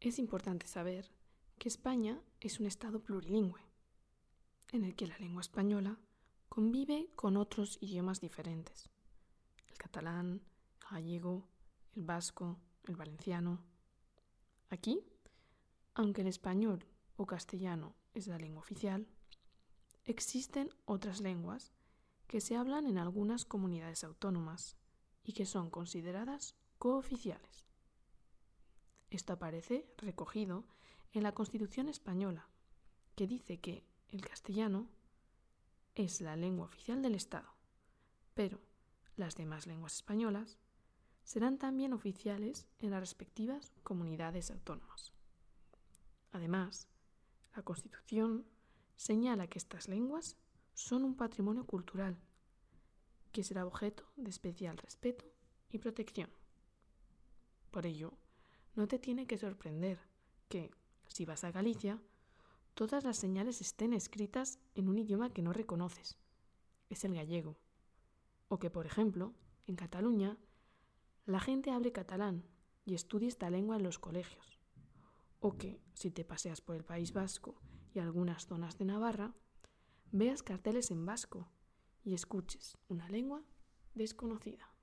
Es importante saber que España es un Estado plurilingüe, en el que la lengua española convive con otros idiomas diferentes. El catalán, el gallego, el vasco, el valenciano. Aquí, aunque el español o castellano es la lengua oficial, existen otras lenguas que se hablan en algunas comunidades autónomas y que son consideradas cooficiales. Esto aparece recogido en la Constitución española, que dice que el castellano es la lengua oficial del Estado, pero las demás lenguas españolas serán también oficiales en las respectivas comunidades autónomas. Además, la Constitución señala que estas lenguas son un patrimonio cultural que será objeto de especial respeto y protección. Por ello, no te tiene que sorprender que, si vas a Galicia, todas las señales estén escritas en un idioma que no reconoces. Es el gallego. O que, por ejemplo, en Cataluña, la gente hable catalán y estudie esta lengua en los colegios. O que, si te paseas por el País Vasco y algunas zonas de Navarra, veas carteles en vasco y escuches una lengua desconocida.